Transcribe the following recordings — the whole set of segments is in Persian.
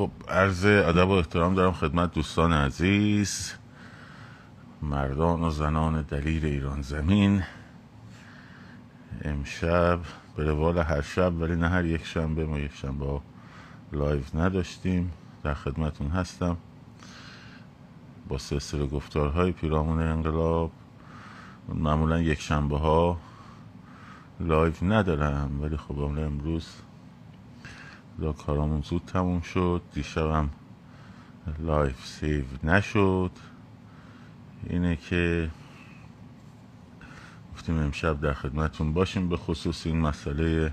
خب عرض ادب و احترام دارم خدمت دوستان عزیز مردان و زنان دلیر ایران زمین. امشب به روال هر شب ولی نه هر یک شنبه ما یک شنبه live نداشتیم. در خدمتون هستم. با سلسله گفتارهای پیرامون انقلاب معمولا یک شنبه ها live ندارم ولی خب امروز دا کارامون زود تموم شد. دیشبم live save نشد. اینه که گفتیم امشب در خدمتون باشیم. به خصوص این مسئله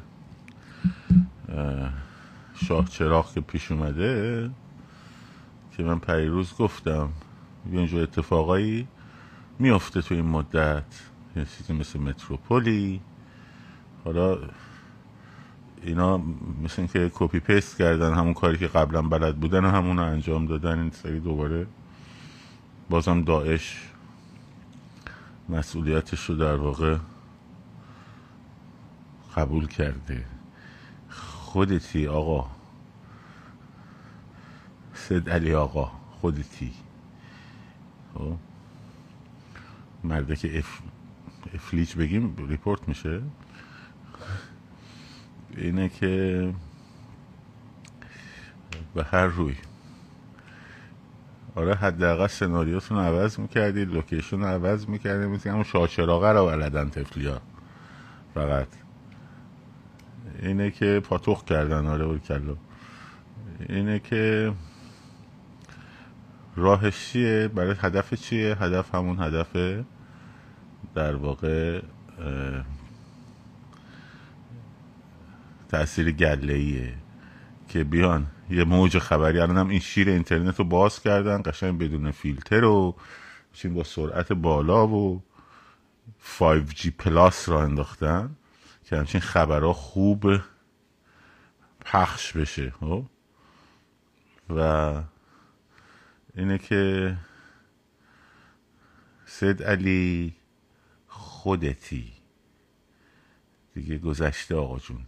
شاه چراغ که پیش اومده که من پریروز گفتم. یه اتفاقایی میافته تو این مدت. یه چیزی مثل متروپل. حالا اینا مثل اینکه کپی پیست کردن همون کاری که قبلا بلد بودن و همون انجام دادن این سری دوباره بازم داعش مسئولیتش رو در واقع قبول کرده. خودتی آقا. سید علی آقا خودتی. خب؟ مرده که اف... افلیچ بگیم report میشه؟ اینه که به هر روی. آره حداقل سناریوتون عوض می‌کردید location عوض می‌کردید. مثل همون شاچراغه رو بلدن طفلیا فقط. اینه که پاتوخ کردن آره کلو اینه که راهش چیه؟ برای هدف چیه؟ هدف همون هدف در واقع تاثیر گله که بیان یه موج خبری. الان این شیر اینترنت رو باز کردن قشنگ بدون فیلتر و چین با سرعت بالا و 5G پلاس را انداختن که همچین خبرها خوب پخش بشه خب؟ و اینه که سید علی خودتی. دیگه گذشته آقا جون.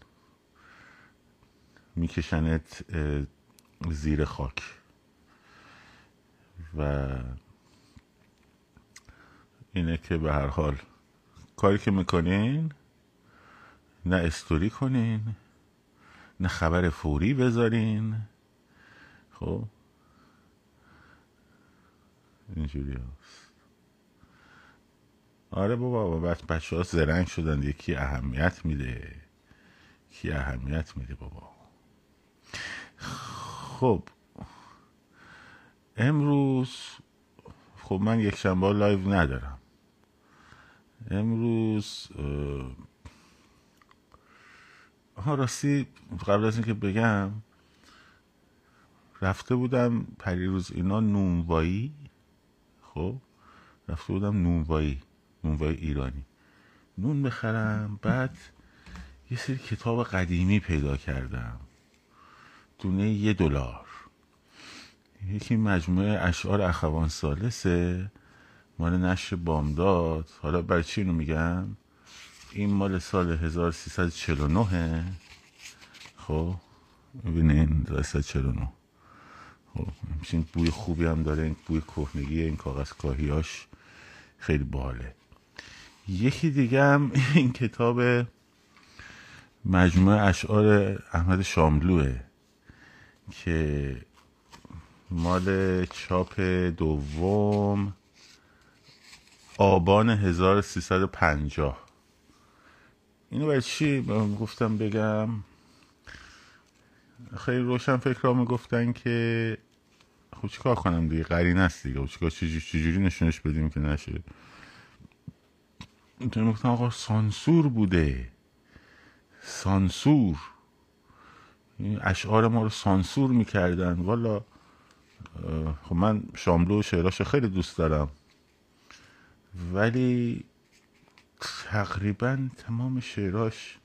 میکشنت زیر خاک. و اینه که به هر حال کاری که می‌کنین نه استوری کنین نه خبر فوری بذارین. خب؟ اینجوری هست. آره بابا بچه, بچه ها زرنگ شدن. یکی اهمیت میده. کی اهمیت میده بابا. خب. امروز خب من یک شنبه live ندارم. امروز ها راستی قبل از اینکه بگم رفته بودم پریروز اینا نونوایی خب رفته بودم نونوایی نونوایی ایرانی. نون بخرم بعد یه سری کتاب قدیمی پیدا کردم. دونه یه دلار. یکی مجموعه اشعار اخوان سالسه مال نشر بامداد. حالا برای چی اینو میگم؟ این مال سال 1349 خب ببینین 1349 خب همچین بوی خوبی هم داره این بوی کهنگی این کاغذ کاهیاش خیلی باله یکی دیگه هم این کتاب مجموعه اشعار احمد شاملوه. که مال چاپ دوم آبان 1350 اینو باید چی گفتم بگم؟ خیلی روشن فکر ها می‌گفتن که خب چیکار کنم دیگه؟ قرین است دیگه. چیکار چجوری نشونش بدیم که نشه؟ تو گفتم آقا سانسور بوده. سانسور. اشعار ما رو سانسور می‌کردن. والا خب من شاملو و شعراش خیلی دوست دارم. ولی تقریبا تمام شعراش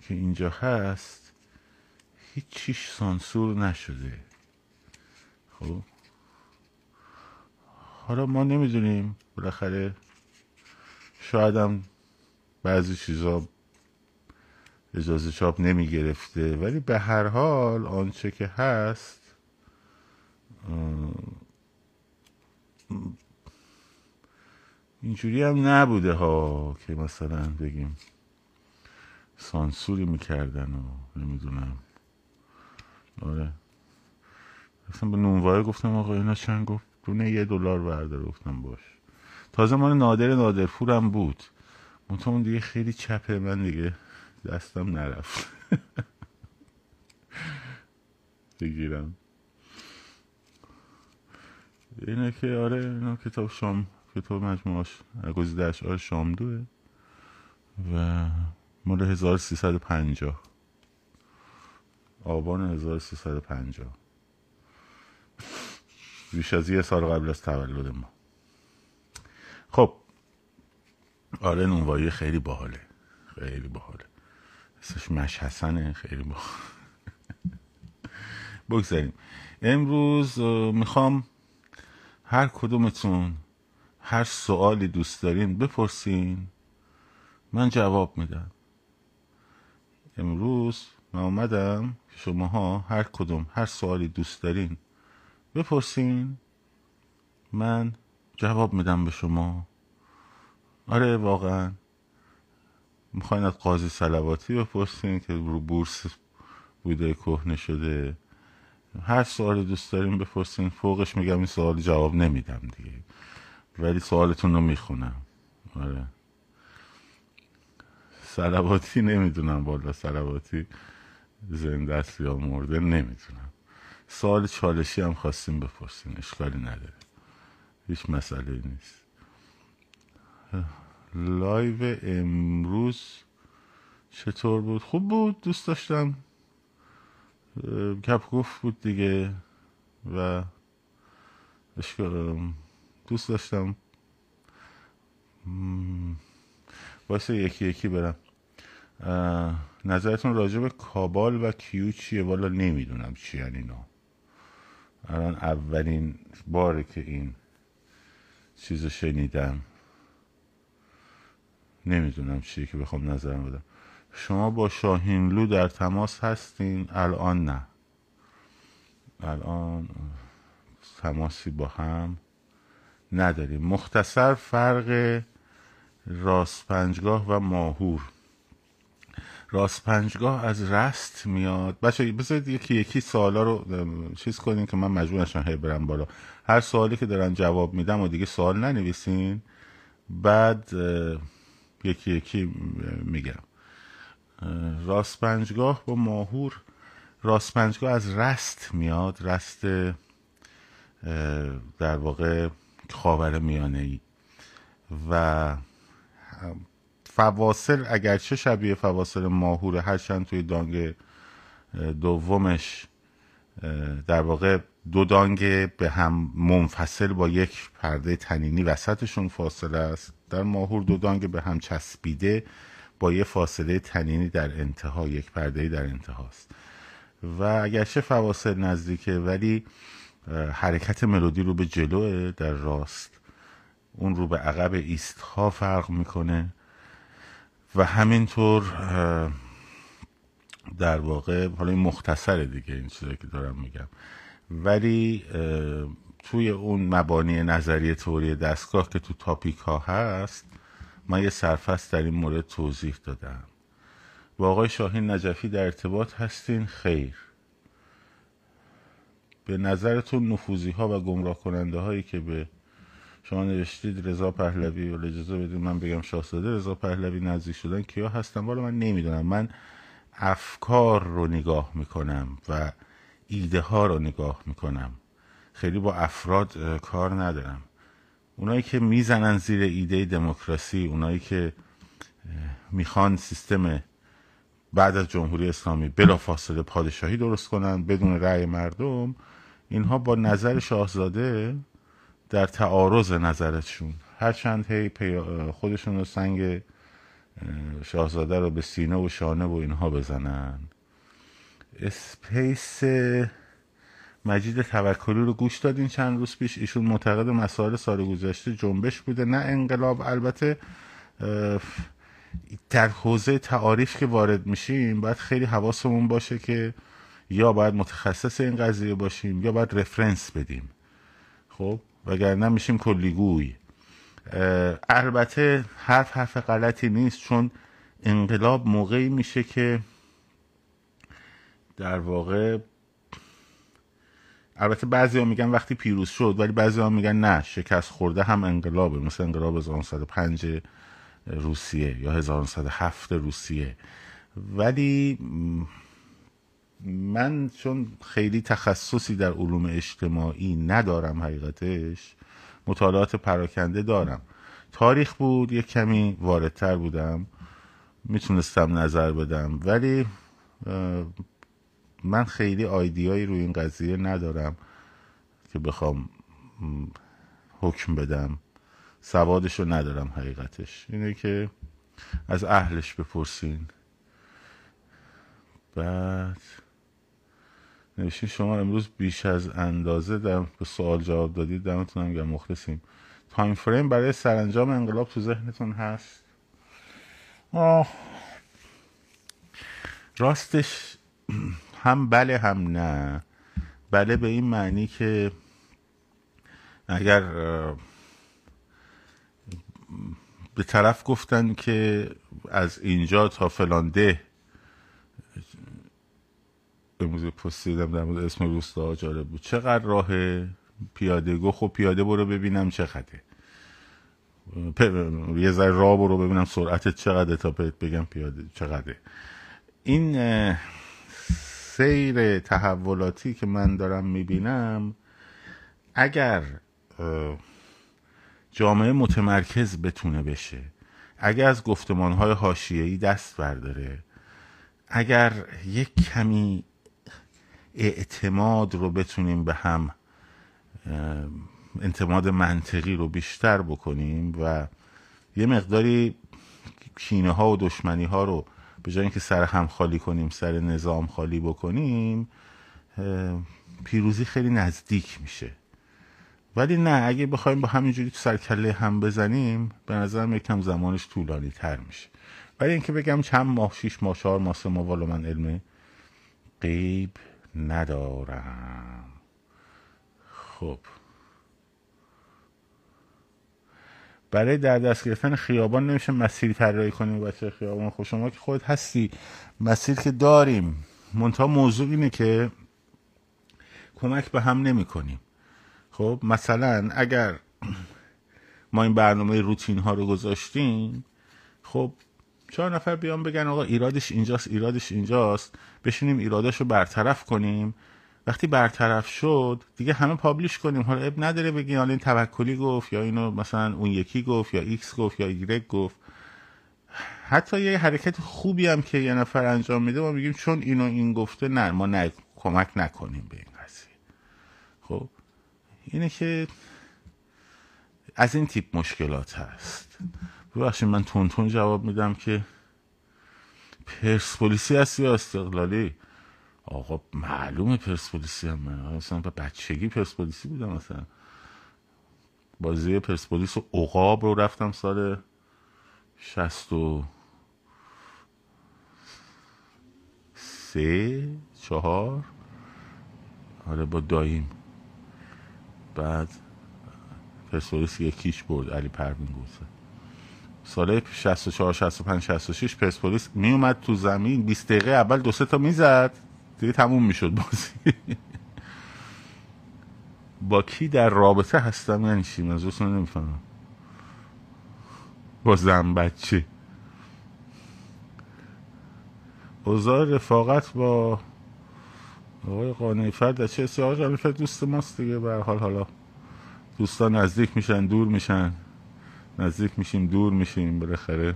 که اینجا هست هیچیش سانسور نشده. خب؟ حالا ما نمی‌دونیم. بالاخره شایدم بعضی چیزا اجازه چاپ نمی گرفته ولی به هر حال آنچه که هست اینجوری هم نبوده ها که مثلا بگیم سانسوری می‌کردن و نمی‌دونم. آره. اصلا به نونوای گفتم آقا اینا چند گفت؟ دونه یه دلار برداره گفتم باش. تازه مال نادر نادرپورم بود. منتها اون دیگه خیلی چپه. من دیگه دستم نرفت. بگیرم. اینه که آره اینا کتاب شام کتاب مجموعاش گزیده اشعار شامدوه. و مال 1350 آبان 1350 بیش از یه سال قبل از تولد ما. خب آره نونوایی خیلی باحاله. خیلی باحاله. اسمش مش حسنه خیلی باحال بگذاریم. امروز می‌خوام هر کدومتون هر سوالی دوست دارین بپرسین من جواب میدم. امروز من اومدم که شماها هر کدوم هر سوالی دوست دارین بپرسین من جواب میدم به شما. آره واقعا. می‌خواین از قاضی سلواتی بپرسین که رو بورس بوده کهنه شده. هر سوال دوست داریم بپرسین. فوقش میگم این سوال جواب نمیدم دیگه. ولی سوالتون رو می‌خونم. آره. سلواتی نمی‌دونم بالا سلواتی زنده است یا مرده نمی‌دونم. سوال چالشی هم خواستیم بپرسین. اشکالی نداره. هیچ مسئله نیست. لایو امروز چطور بود؟ خوب بود دوست داشتم. گپ گفت بود دیگه و دوست داشتم. واسه یکی یکی برم. نظرتون راجع به کابال و کیو چیه؟ والا نمی‌دونم چی اینا. الان اولین باره که این چیز شنیدم. نمی‌دونم چیه که بخوام نظرم بدم. شما با شاهینلو در تماس هستین؟ الان نه. الان تماسی با هم نداریم. مختصر فرق راست پنجگاه و ماهور. راست پنجگاه از رست میاد. بچه بذارید یکی یکی سوالا رو چیز کنین که من مجبور نشم هی برم بالا. هر سوالی که دارن جواب میدم و دیگه سوال ننویسین. بعد یکی یکی میگم. راست پنجگاه با ماهور راست پنجگاه از رست میاد رست در واقع خاور میانه ای و فواصل اگرچه شبیه فواصل ماهور هرچند توی دانگ دومش در واقع دو دانگ به هم منفصل با یک پرده تنینی وسطشون فاصله است. در ماهور دو دانگ به هم چسبیده با یه فاصله تنینی در انتها یک پرده در انتهاست. و اگرچه فواصل نزدیکه ولی حرکت ملودی رو به جلوه در راست. اون رو به عقب ایست ها فرق می‌کنه. و همینطور در واقع حالا این مختصره دیگه این چیزایی که دارم میگم. ولی توی اون مبانی نظریه توری دستگاه که تو تاپیک ها هست من یه سرفست در این مورد توضیح دادم. با آقای شاهین نجفی در ارتباط هستین؟ خیر. به نظرتون نفوزی ها و گمراه کننده هایی که به شما نوشتید رضا پهلوی و اجازه بدید من بگم شاهزاده رضا پهلوی نزدیک شدن کیا هستن؟ والا من نمی‌دونم. من افکار رو نگاه می‌کنم و ایده ها رو نگاه می‌کنم. خیلی با افراد کار ندارم. اونایی که می‌زنن زیر ایده دموکراسی اونایی که می‌خوان سیستم بعد از جمهوری اسلامی بلا فاصله پادشاهی درست کنن بدون رأی مردم اینها با نظر شاهزاده در تعارض نظرشون. هرچند هی خودشون رو سنگ شاهزاده رو به سینه و شانه و اینها بزنن. اسپیس مجید توکلی رو گوش دادین چند روز پیش. ایشون معتقد مسائل سال گذشته جنبش بوده. نه انقلاب البته در حوزه تعاریف که وارد میشیم باید خیلی حواسمون باشه که یا باید متخصص این قضیه باشیم یا باید رفرنس بدیم. خب؟ وگرنه میشیم کلیگوی البته حرف حرف غلطی نیست چون انقلاب موقعی میشه که در واقع البته بعضی ها میگن وقتی پیروز شد ولی بعضی ها میگن نه شکست خورده هم انقلابه مثل انقلاب 1905 روسیه یا 1907 روسیه. ولی من چون خیلی تخصصی در علوم اجتماعی ندارم حقیقتش مطالعات پراکنده دارم. تاریخ بود یک کمی واردتر بودم می‌تونستم نظر بدم ولی من خیلی آیدیایی روی این قضیه ندارم که بخوام حکم بدم. سوادش رو ندارم حقیقتش. اینه که از اهلش بپرسین. بعد نوشین شما امروز بیش از اندازه در به سوال جواب دادید دمتون هم مخلصیم. تایم فریم برای سرانجام انقلاب تو ذهنتون هست؟ آه. راستش هم بله هم نه. بله به این معنی که اگر به طرف گفتن که از اینجا تا فلان ده امروز پستیدم در مورد اسم روستا جالب بود. چقدر راه پیاده گو؟ خب پیاده برو ببینم چقدره یه ذره راه برو ببینم سرعت چقدر تا بگم پیاده چقدره. این سیر تحولاتی که من دارم می‌بینم اگر جامعه متمرکز بتونه بشه اگر از گفتمان های حاشیه‌ای دست برداره اگر یک کمی اعتماد رو بتونیم به هم اعتماد منطقی رو بیشتر بکنیم و یه مقداری کینه ها و دشمنی ها رو به جای اینکه سر هم خالی کنیم سر نظام خالی بکنیم پیروزی خیلی نزدیک میشه. ولی نه اگه بخوایم با همینجوری تو سرکله هم بزنیم به نظرم یکم زمانش طولانی تر میشه. ولی اینکه بگم چند ماه شیش ماه چهار ماه سه ماه من علم قیب ندارم. خب. برای در دست گرفتن خیابان نمیشه مسیری طراحی کنیم بچه خیابان. خب شما که خود هستی مسیر که داریم. منتها موضوع اینه که کمک به هم نمی کنیم خب مثلا اگر ما این برنامه روتین ها رو گذاشتیم خب چهار نفر بیان بگن آقا ایرادش اینجاست ایرادش اینجاست. بشینیم ایرادش رو برطرف کنیم. وقتی برطرف شد دیگه همه publish کنیم. حالا عیب نداره بگی حالا این توکلی گفت یا اینو مثلا اون یکی گفت یا ایکس گفت یا ایگرگ گفت. حتی یه حرکت خوبی هم که یه نفر انجام میده ما میگیم چون اینو این گفته نه ما نه کمک نکنیم به این قضیه. خب اینه که از این تیپ مشکلات هست. ببخشید من تون تون جواب میدم که پرسپولیسی هستی یا استقلالی؟ آقا معلومه پرسپولیسی هم من. اصلا به بچگی پرسپولیسی بودم مثلا. بازی پرسپولیس و اقاب رو رفتم سال شست و سه چهار. آره با داییم. بعد پرسپولیس یکیش برد علی پروین گوسه سال 64 65 66 پرسپولیس می اومد تو زمین 20 دقیقه اول دو سه تا می‌زد. دیگه تموم می‌شد بازی. با کی در رابطه هستم یعنی چی؟ من نمی‌فهمم. با زن بچه. اوضاع رفاقت با آقای قانعی فرد چه اسی آقای فرد دوست ماست دیگه به حال. حالا دوستان نزدیک میشن دور میشن. نزدیک میشیم دور میشیم بالاخره.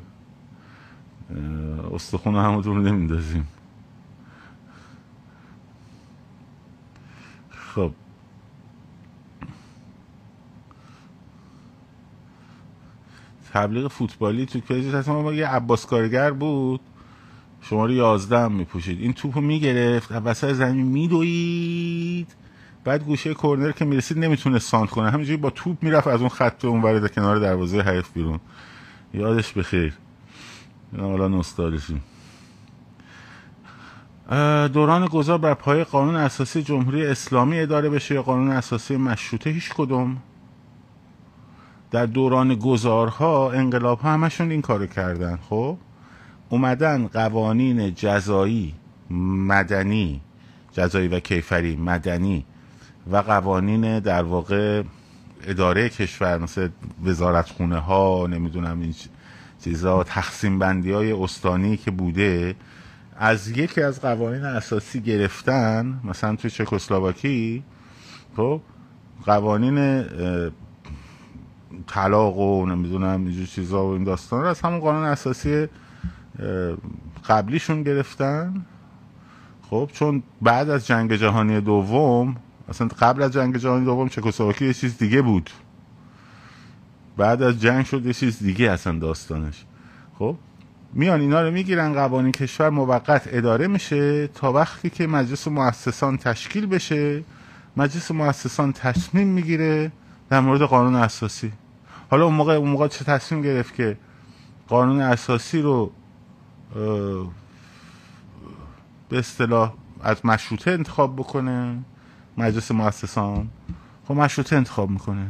استخون همو دور نمیندازیم. خب. تبلیغ فوتبالی تو پیجش هست ما یه عباس کارگر بود. شماره یازده هم میپوشید. این توپو می‌گرفت. وسط زمین میدوید. بعد گوشه کورنر که می‌رسید نمی‌تونه سانت کنه. همینجوری با توپ می‌رفت از اون خط اون ورد کنار دروازه حریف بیرون. یادش بخیر. حالا نوستالژی. دوران گذار بر پای قانون اساسی جمهوری اسلامی اداره بشه یا قانون اساسی مشروطه هیچ کدوم. در دوران گذارها انقلاب ها همشون این کارو کردن خب؟ اومدن قوانین جزایی مدنی جزایی و کیفری مدنی و قوانین در واقع اداره کشور مثل وزارت خونه ها نمی‌دونم این چیزا تقسیم بندی های استانی که بوده. از یکی از قوانین اساسی گرفتن مثلا توی چکسلواکی خب قوانین طلاق و نمی‌دونم اینجور چیزا و این داستان رو از همون قانون اساسی قبلیشون گرفتن. خب چون بعد از جنگ جهانی دوم اصلا قبل از جنگ جهانی دوم چکسلواکی یه چیز دیگه بود. بعد از جنگ شد یه چیز دیگه اصلا داستانش. خب میان اینا رو می‌گیرن قوانین کشور موقت اداره میشه تا وقتی که مجلس مؤسسان تشکیل بشه مجلس مؤسسان تصمیم می‌گیره در مورد قانون اساسی. حالا اون موقع اون موقع چه تصمیم گرفت که قانون اساسی رو به اصطلاح از مشروطه انتخاب بکنه مجلس مؤسسان؟ خب مشروطه انتخاب می‌کنه.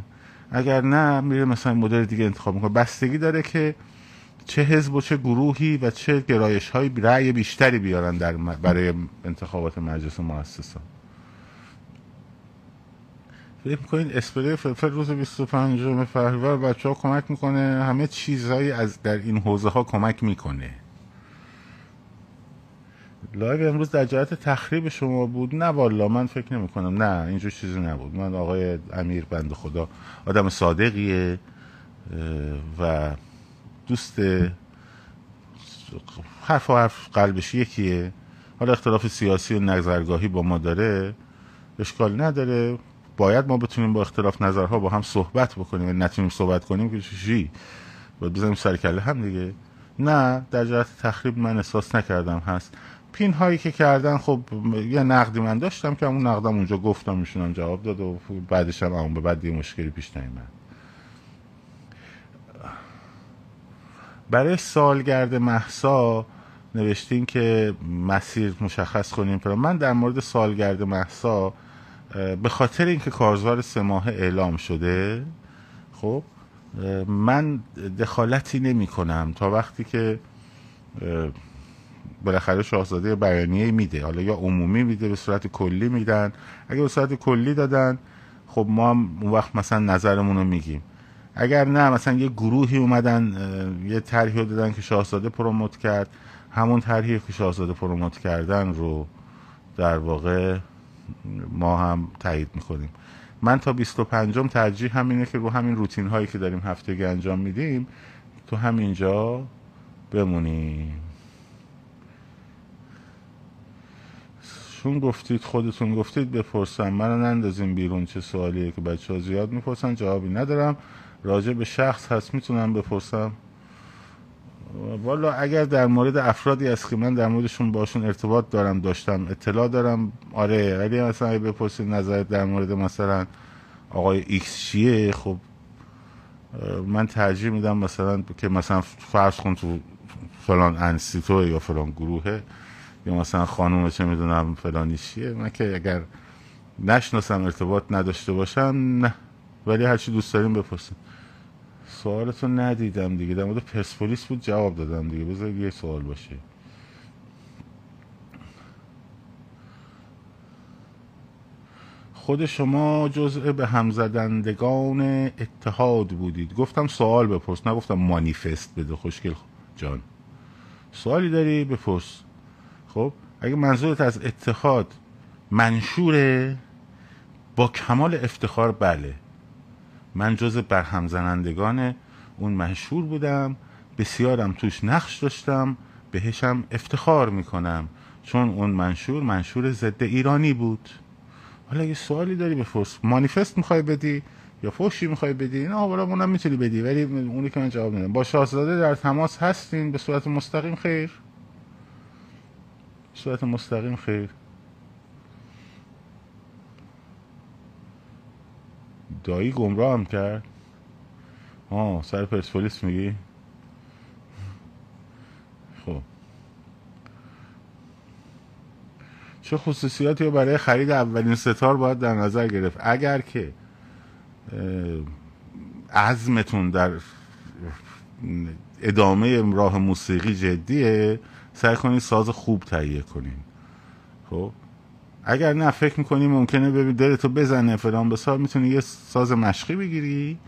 اگر نه میره مثلا مدل دیگه انتخاب می‌کنه. بستگی داره که چه حزب و چه گروهی و چه گرایش های رأی بیشتری بیارن در برای انتخابات مجلس مؤسسان فکر می‌کنید اسپری فلفل روز 25 فروردین بچه ها کمک می‌کنه؟ همه چیزهایی از در این حوزه ها کمک می‌کنه. live امروز در جهت تخریب شما بود؟ نه والا من فکر نمی کنم نه اینجور چیزی نبود. من آقای امیر بند خدا آدم صادقیه و دوست حرف و حرف قلبش یکیه. حالا اختلاف سیاسی و نظرگاهی با ما داره. اشکال نداره. باید ما بتونیم با اختلاف نظرها با هم صحبت بکنیم. و نتونیم صحبت کنیم که چی باید بزنیم سر کله هم دیگه. نه در جهت تخریب من احساس نکردم هست. پین هایی که کردن خب یه نقدی من داشتم که اون نقدم اونجا گفتم میشونم جواب داد و بعدش هم اون به بعد یه مشکلی پیش نیومد. برای سالگرد محسا نوشتین که مسیر مشخص کنیم من در مورد سالگرد محسا به خاطر اینکه کارزار سه ماه اعلام شده خب من دخالتی نمی کنم تا وقتی که بالاخره شاهزاده بیانیه میده. حالا یا عمومی میده به صورت کلی میدن. اگه به صورت کلی دادن خب ما اون وقت مثلا نظرمون رو میگیم. اگر نه مثلا یه گروهی اومدن یه طرحی رو دادن که شاهزاده پروموت کرد. همون طرحی که شاهزاده پروموت کردن رو در واقع ما هم تایید می‌کنیم. من تا 25 ترجیح همینه که رو همین روتین هایی که داریم هفتگی انجام میدیم تو همینجا بمونیم. چون گفتید خودتون گفتید بپرسم. منو نندازیم بیرون چه سوالیه که بچه ها زیاد می‌پرسن؟ جوابی ندارم. راجع به شخص هست می‌تونم بپرسم؟ والا اگر در مورد افرادی است که من در موردشون باشون ارتباط دارم داشتم اطلاع دارم آره ولی مثلا اگه بپرسید نظرت در مورد مثلا آقای ایکس چیه خب من ترجیح میدم مثلا که مثلا فرض کن تو فلان انسیتو یا فلان گروهه یا مثلا خانوم چه می‌دونم فلانی چیه من که اگر نشناسم ارتباط نداشته باشم نه. ولی هرچی دوست داریم بپرسیم. سوالتون ندیدم دیگه. در مورد پرسپولیس بود جواب دادم دیگه. بذار یه سوال باشه. خود شما جزء به هم زدندگان اتحاد بودید. گفتم سوال بپرس نگفتم مانیفست بده. خوشگل جان. سوالی داری؟ بپرس. خب اگه منظورت از اتحاد منشوره با کمال افتخار بله. من جز برهم زنندگان اون مشهور بودم. بسیارم توش نقش داشتم. بهشم افتخار می‌کنم. چون اون منشور منشور ضد ایرانی بود. حالا اگه سوالی داری بپرس. مانیفست می‌خوای بدی یا فوشی می‌خوای بدی؟ نه حالا اونم می‌تونی بدی ولی اونی که من جواب میدم. با شاهزاده در تماس هستین. به صورت مستقیم خیر. صورت مستقیم خیر. دایی گمراه هم کرد. آه سر پرسپولیس میگی؟ خب. چه خصوصیاتی رو برای خرید اولین ستار باید در نظر گرفت؟ اگر که عزمتون در ادامه راه موسیقی جدیه سعی کنید ساز خوب تهیه کنین خب؟ اگر نه فکر می‌کنی ممکنه ببین دلتو بزنه فلان بسار می‌تونی یه ساز مشقی بگیری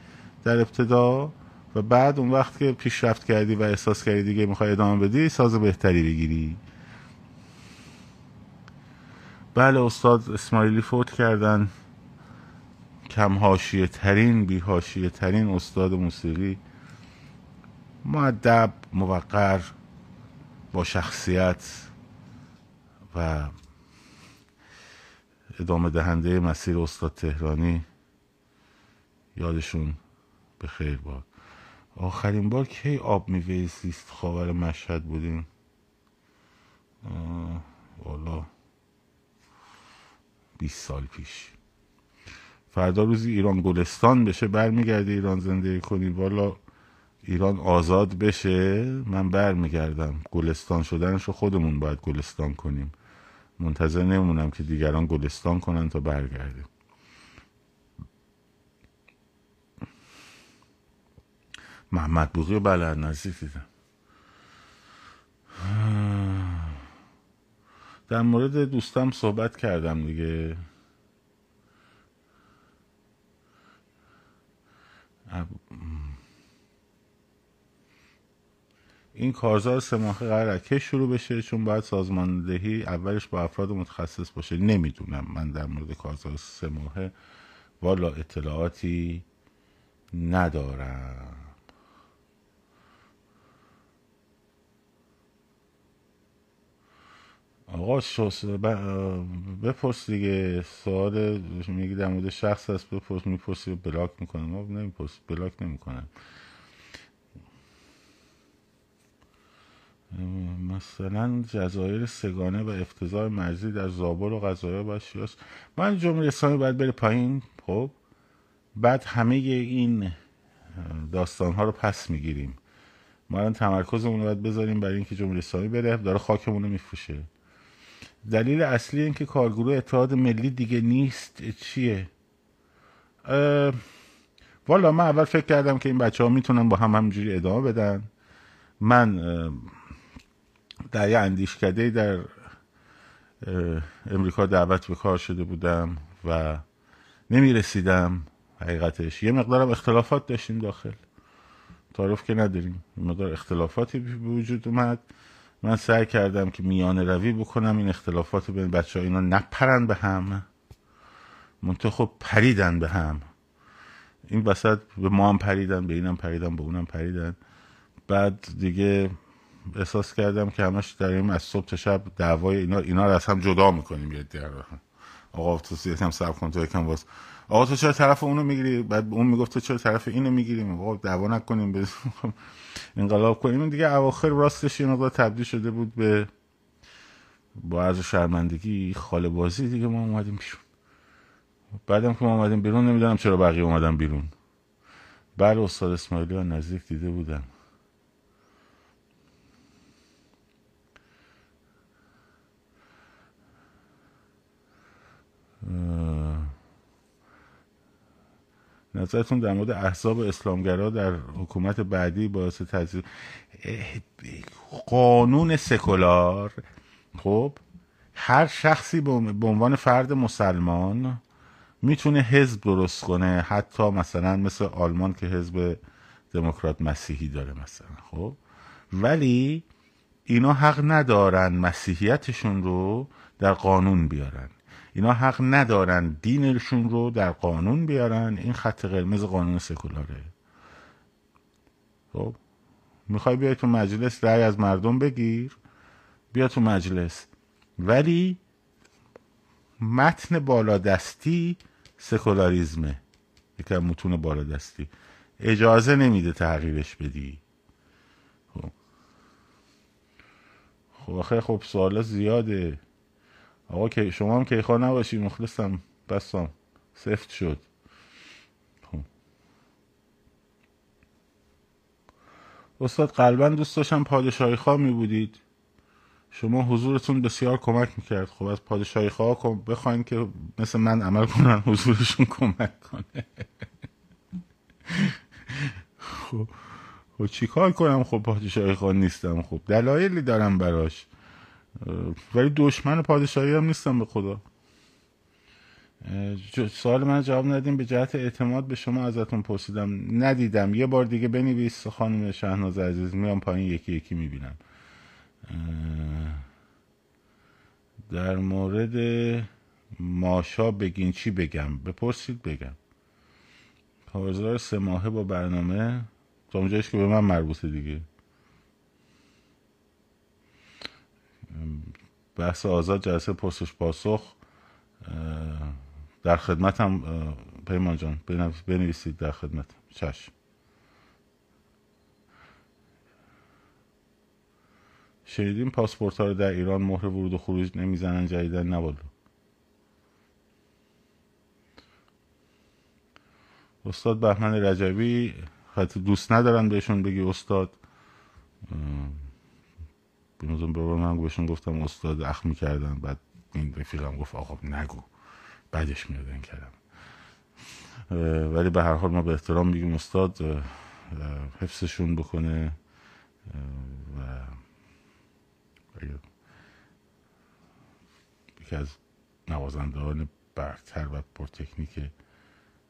در ابتدا و بعد اون وقت که پیشرفت کردی و احساس کردی دیگه می‌خوای ادامه بدی ساز بهتری بگیری. بله استاد اسماعیلی فوت کردن. کم هاشیه ترین بی هاشیه ترین استاد موسیقی. معدب موقر با شخصیت و ادامه دهنده مسیر استاد تهرانی. یادشون به خیر باد. آخرین بار کی آب میوه سیست خاور مشهد بودیم. والا 20 سال پیش. فردا روزی ایران گلستان بشه برمیگردی ایران زندگی کنی. والا ایران آزاد بشه من برمیگردم. گلستان شدنش رو خودمون باید گلستان کنیم. منتظر نمونم که دیگران گلستان کنن تا برگردیم محمد بوغی بله نزدیک دیدم در مورد دوستم صحبت کردم دیگه. این کارزار سه ماهه قرار شروع بشه؟ چون باید سازماندهی اولش با افراد متخصص باشه. نمی‌دونم من در مورد کارزار سه ماهه والا اطلاعاتی ندارم. آقا شوس بپرس دیگه. سوال میگی در مورد شخص هست. بپرس. می‌پرسی. بلاک می‌کنم. ما نمیپرس. بلاک نمی‌کنم. مثلا جزایر سگانه و افتضاح مرزی در زابل و باید شیاس. من جمهوری اسلامی باید بره پایین. خب. بعد همه این داستان ها رو پس می‌گیریم. ما الان تمرکزمون رو باید بذاریم برای اینکه جمهوری اسلامی بره. داره خاکمون رو میفروشه. دلیل اصلی اینکه کارگروه اتحاد ملی دیگه نیست چیه؟ والا من اول فکر کردم که این بچه ها می‌تونن با هم همجوری ادامه بدن. من در یه اندیشکده در امریکا دعوت به کار شده بودم و نمی رسیدم حقیقتش. یه مقدارم اختلافات داشتیم داخل. تعارف که نداریم. مقدار اختلافاتی به وجود اومد. من سعی کردم که میان روی بکنم. این اختلافات بین بچه ها اینا نپرن به هم. منطقه خب پریدن به هم. این وسط به ما هم پریدن به اینم پریدن به اونم پریدن. بعد دیگه احساس کردم که همش داریم از صبح تا شب دعوای اینا اینا رو از هم جدا می‌کنیم یه دیگر آقا تو یکم سب کن تو یکم باز. آقا تو چرا طرف اونو می‌گیری؟ بعد اون می‌گفت تو چرا طرف اینو می‌گیریم؟ آقا دعوا نکنیم انقلاب کنیم. این دیگه اواخر راستش یه مقدار تبدیل شده بود به با عرض شرمندگی خاله بازی دیگه ما اومدیم بیرون. بعدم که ما اومدیم بیرون نمی‌دونم چرا بقیه اومدم بیرون. بعد استاد اسماعیلی نزدیک دیده بودم نظرتون در مورد احزاب اسلامگرا در حکومت بعدی باعث تضییق قانون سکولار. خب هر شخصی به عنوان فرد مسلمان می‌تونه حزب درست کنه حتی مثلا مثل آلمان که حزب دموکرات مسیحی داره مثلا خب. ولی اینا حق ندارن مسیحیتشون رو در قانون بیارن. اینا حق ندارن دینشون رو در قانون بیارن. این خط قرمز قانون سکولاره. خب می‌خوای بیای تو مجلس رأی از مردم بگیر؟ بیا تو مجلس. ولی متن بالادستی سکولاریزمه. یکی متون بالادستی. اجازه نمیده تغییرش بدی. خب. خب خب سوالا زیاده. آقا که شما هم کیخواه نباشی مخلصم. بستم سفت شد. خب. استاد قلبا دوست داشتم پادشاهی خواه می بودید. شما حضورتون بسیار کمک می‌کرد. خب از پادشاهی خواه بخواین که مثل من عمل کنن حضورشون کمک کنه. خب. خب چی کار کنم؟ خب پادشاهی خواه نیستم. خب دلایلی دارم براش. ولی دشمن پادشاهی هم نیستم به خدا. سوال من جواب ندیم به جهت اعتماد به شما ازتون پرسیدم. ندیدم. یه بار دیگه بنویس خانم شهناز عزیز میام پایین یکی یکی می‌بینم. در مورد ماشا بگین چی بگم؟ بپرسید بگم. کارزار سه ماهه با برنامه تا اونجایش که به من مربوطه دیگه. بحث آزاد جلسه پرسش پاسخ در خدمتم پیمان جان بنویسید در خدمتم چشم. شنیدیم پاسپورت ها رو در ایران مهر ورود و خروج نمی‌زنن جدیدن نبالو استاد بهمن رجبی حتی دوست ندارن بهشون بگی استاد. بینوزم برو من بهشون گفتم استاد اخمی کردن بعد این رفیقم گفت آقا نگو. بعدش میاد این کردم ولی به هر حال ما به احترام میگیم استاد. حفظشون بکنه. و یکی از نوازندگان برتر و پرتکنیک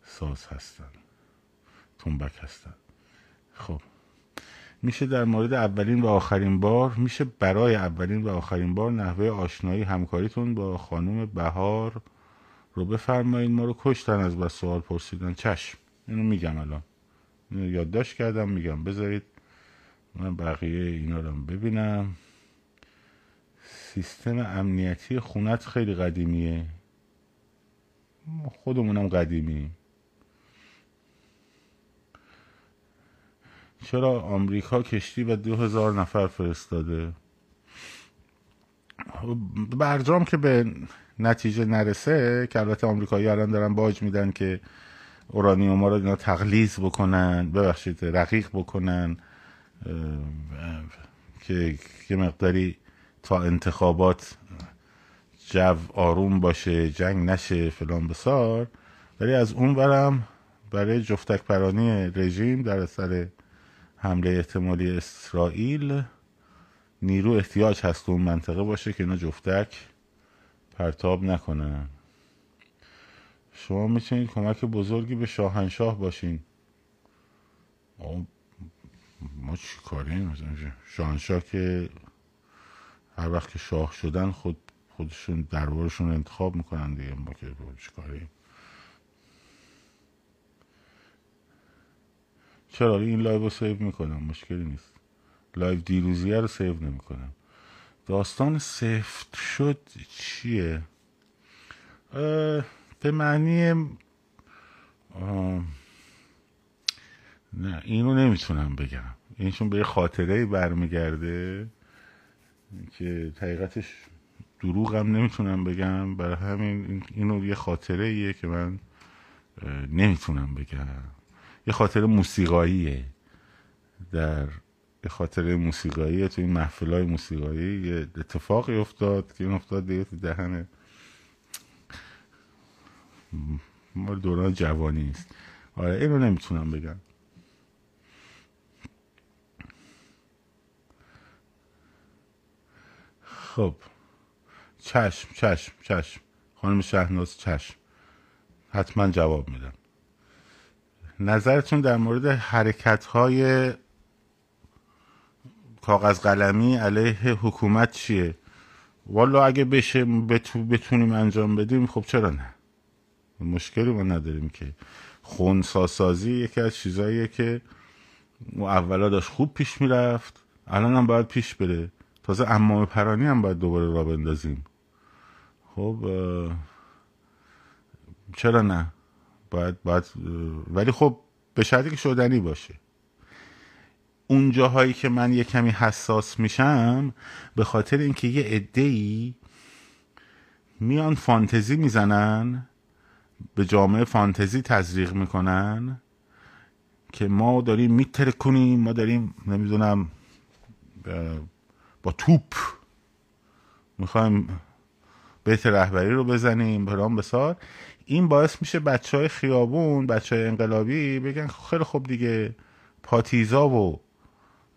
ساز هستن. تنبک هستن. خب. میشه در مورد اولین و آخرین بار میشه برای اولین و آخرین بار نحوه آشنایی همکاریتون با خانم بهار رو بفرمایید. ما رو کشتن از بس سوال پرسیدن. چشم. اینو میگم الان. اینو یادداشت کردم. میگم بذارید. من بقیه اینا رو ببینم. سیستم امنیتی خونت خیلی قدیمیه. خودمونم قدیمی چرا آمریکا کشتی و دو هزار نفر فرستاده؟ برجام که به نتیجه نرسه که البته آمریکایی الان دارن باج میدن که اورانیوم ها رو اینا تغلیظ بکنن ببخشید رقیق بکنن که یه مقداری تا انتخابات جو آروم باشه جنگ نشه فلان بسار. ولی از اون برم برای جفتک پرانی رژیم در اثر حمله احتمالی اسرائیل نیرو احتیاج هست اون منطقه باشه که اینا جفتک پرتاب نکنن. شما می‌تونید کمک بزرگی به شاهنشاه باشین. ما چی کاریم؟ شاهنشاه که هر وقت که شاه شدن خود خودشون دربارشون انتخاب می‌کنن دیگه ما که چی کاریم؟ چرا؟ این live رو save می‌کنم مشکلی نیست. live دیروزیه رو save نمی‌کنم. داستان سفت شد چیه؟ به معنی نه اینو نمی‌تونم بگم. اینشون به یه خاطره برمیگرده که حقیقتش دروغم نمی‌تونم بگم. برای همین اینو یه خاطره ایه که من نمی‌تونم بگم. یه خاطره موسیقاییه. در یه خاطره موسیقایی تو این محفل های موسیقایی یه اتفاقی افتاد که این افتاد دیگه تو دهن مال دوران جوانی است آره اینو نمی‌تونم بگم. خب. چشم چشم چشم. خانم شهناز چشم. حتما جواب میدم. نظرتون در مورد حرکت های کاغذ قلمی علیه حکومت چیه؟ والا اگه بشه بتونیم انجام بدیم خب چرا نه؟ مشکلی ما نداریم که. خونساسازی یکی از چیزاییه که اولا داشت خوب پیش می‌رفت الان هم باید پیش بره. تازه امام پرانی هم باید دوباره را بندازیم. خب چرا نه؟ باید باید ولی خب به شرطی که شدنی باشه. اون جاهایی که من یه کمی حساس میشم به خاطر اینکه یه عده میان فانتزی می‌زنن به جامعه فانتزی تزریق می‌کنن که ما داریم میترکونیم ما داریم نمی‌دونم با توپ می‌خوایم بیت رهبری رو بزنیم برام بسار. این باعث میشه بچه های خیابون بچه های انقلابی بگن خیلی خوب دیگه پاتیزا و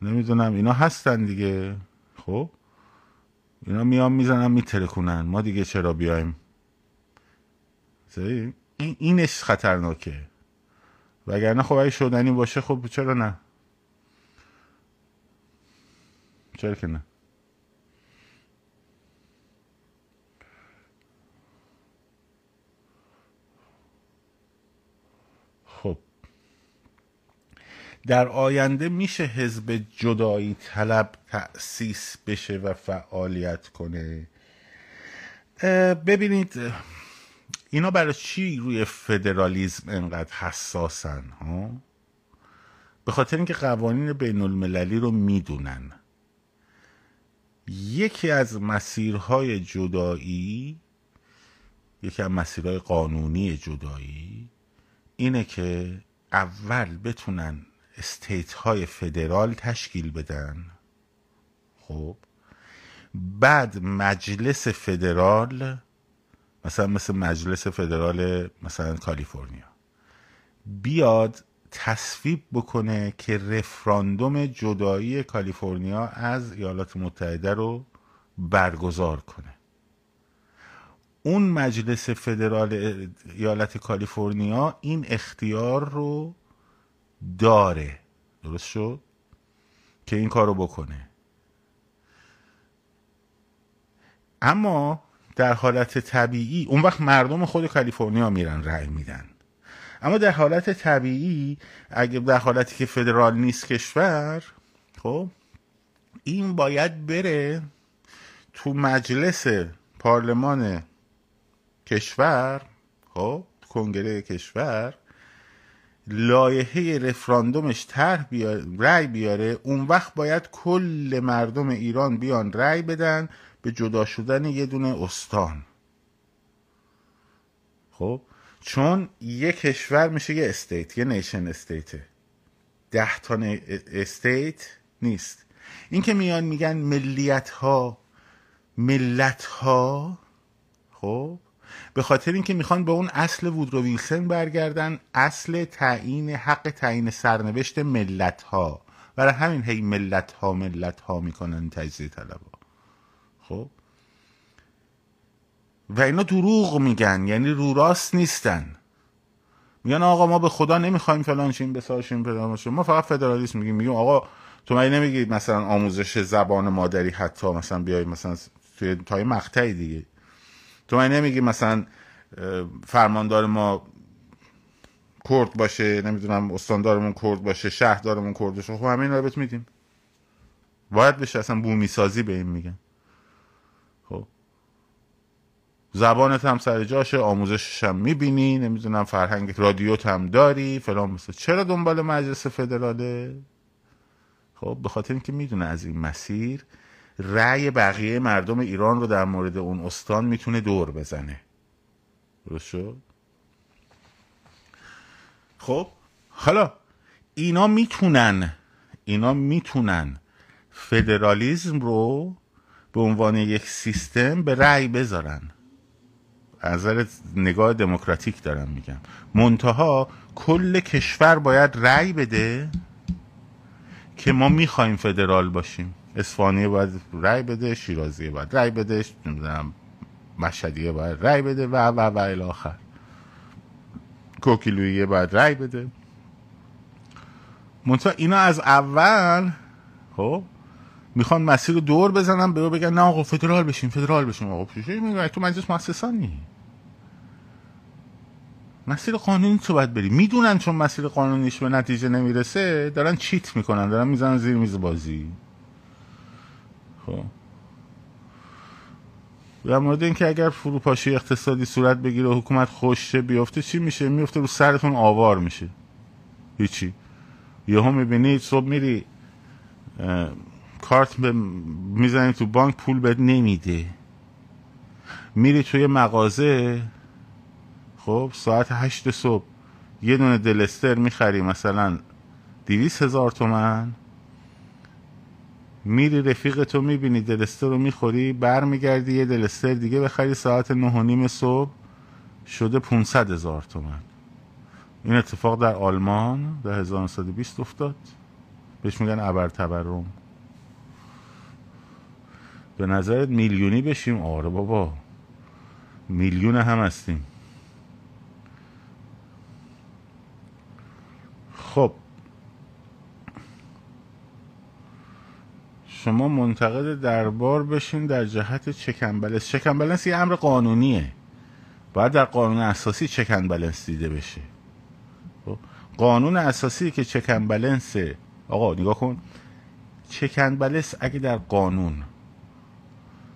نمی‌دونم اینا هستن دیگه. خب؟ اینا میان می‌زنن میترکونن. ما دیگه چرا بیایم؟ این اینش خطرناکه. وگرنه خب اگه شدنی باشه خب چرا نه؟ چرا که نه؟ در آینده میشه حزب جدایی طلب تأسیس بشه و فعالیت کنه؟ ببینید اینا برای چی روی فدرالیزم انقدر حساسن ها؟ به خاطر اینکه قوانین بین المللی رو می‌دونن. یکی از مسیرهای جدایی یکی از مسیرهای قانونی جدایی اینه که اول بتونن استیت های فدرال تشکیل بدن. خب. بعد مجلس فدرال مثلا مثل مجلس فدرال مثلا کالیفرنیا بیاد تصویب بکنه که رفراندوم جدایی کالیفرنیا از ایالات متحده رو برگزار کنه. اون مجلس فدرال ایالت کالیفرنیا این اختیار رو داره. درست شد؟ که این کار رو بکنه. اما در حالت طبیعی اون وقت مردم خود کالیفرنیا میرن رأی میدن. اما در حالت طبیعی اگه در حالتی که فدرال نیست کشور خب این باید بره تو مجلس پارلمان کشور خب کنگره کشور لایحه رفراندومش طرح بیاره رأی بیاره اون وقت باید کل مردم ایران بیان رأی بدن به جدا شدن یه دونه استان. خب؟ چون یه کشور میشه یه استیت یه نیشن استیته ده تا استیت نیست. این که میان میگن ملیت ها ملت ها خب؟ به خاطر اینکه می‌خوان به اون اصل وودرو ویلسن برگردن اصل تعیین حق تعیین سرنوشت ملت ها برای همین هی ملت ها ملت ها می‌کنن تجزیه طلبا. خب؟ و اینا دروغ میگن یعنی رو راست نیستن. میگن آقا ما به خدا نمی‌خوایم فلان شیم بساشیم فلان ما فقط فدرالیسم میگیم. میگیم آقا تو مگه نمیگی مثلا آموزش زبان مادری حتی مثلا بیای مثلا توی تای مقطعی دیگه. تو مگه نمیگی مثلا فرماندار ما کرد باشه نمی‌دونم استاندارمون کرد باشه شهردارمون کرد باشه خب همین رو بهت میدیم. باید بشه اصلا بومی سازی به این میگن. خب. زبانت هم سر جاشه آموزشش هم می‌بینی نمی‌دونم فرهنگ رادیوت هم داری فلان مثلا. چرا دنبال مجلس فدراله؟ خب به خاطر اینکه می‌دونه از این مسیر رأی بقیه مردم ایران رو در مورد اون استان می‌تونه دور بزنه. درست شد؟ خب حالا اینا می‌تونن اینا می‌تونن فدرالیزم رو به عنوان یک سیستم به رأی بذارن. از نگاه دموکراتیک دارم میگم. منتها کل کشور باید رأی بده که ما می‌خوایم فدرال باشیم. اصفهانی باید رأی بده شیرازی باید رأی بده نمی‌دونم مشهدیه باید رأی بده و و و الاخر کوکیلویه باید رأی بده. منتها اینا از اول خب می‌خوان مسیر رو دور بزنن به بگن نه آقا فدرال بشیم فدرال بشیم آقا میگه؟ تو مجلس مؤسسانی مسیر قانونی تو باید بری. می‌دونن چون مسیر قانونیش به نتیجه نمی‌رسه دارن چیت می‌کنن دارن می‌زنن زیر میز بازی. خب. در مورد اینکه اگر فروپاشی اقتصادی صورت بگیره حکومت خوشه بیفته چی میشه؟ میفته رو سرتون آوار میشه. هیچی. یهو می‌بینی صبح میری کارت می‌زنی تو بانک پول بهت نمیده. میری توی مغازه خب ساعت هشت صبح یه دونه دلستر می‌خری مثلا دیویس هزار تومن. میری رفیق تو می‌بینی دلستر رو می‌خوری برمیگردی یه دلستر دیگه بخری ساعت نه و نیم صبح شده 500 هزار تومن. این اتفاق در آلمان در 1920 افتاد. بهش میگن ابر تبرم به نظرت میلیونی بشیم؟ آره بابا. میلیون هم هستیم. خب شما منتقد دربار بشین در جهت چکن بلنس. یه امر قانونیه. باید در قانون اساسی چکن بلنس دیده بشه. خب، قانون اساسی که چکن بلنس آقا نگاه کن. چکن بلنس اگه در قانون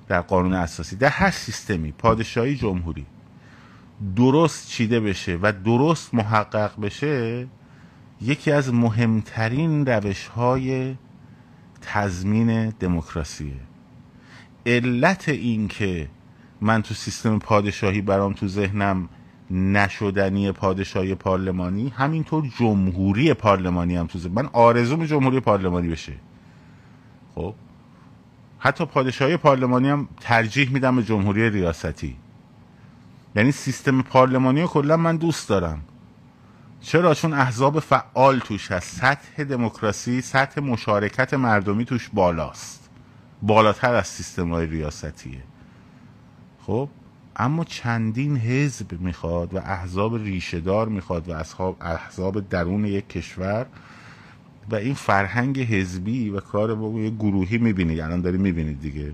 در قانون اساسی در هر سیستمی پادشاهی جمهوری درست چیده بشه و درست محقق بشه یکی از مهمترین روش های تضمین دموکراسیه. علت این که من تو سیستم پادشاهی برام تو ذهنم نشدنی پادشاهی پارلمانی همینطور جمهوری پارلمانی هم تو ذهن من آرزوم جمهوری پارلمانی بشه. خب؟ حتی پادشاهی پارلمانی هم ترجیح میدم به جمهوری ریاستی. یعنی سیستم پارلمانی رو کلا من دوست دارم. چرا؟ چون احزاب فعال توش هست. سطح دموکراسی سطح مشارکت مردمی توش بالاست. بالاتر از سیستم های ریاستیه. خب؟ اما چندین حزب می‌خواد و احزاب ریشهدار می‌خواد و احزاب درون یک کشور و این فرهنگ حزبی و کار با یه گروهی می‌بینید الان داری می‌بینید دیگه.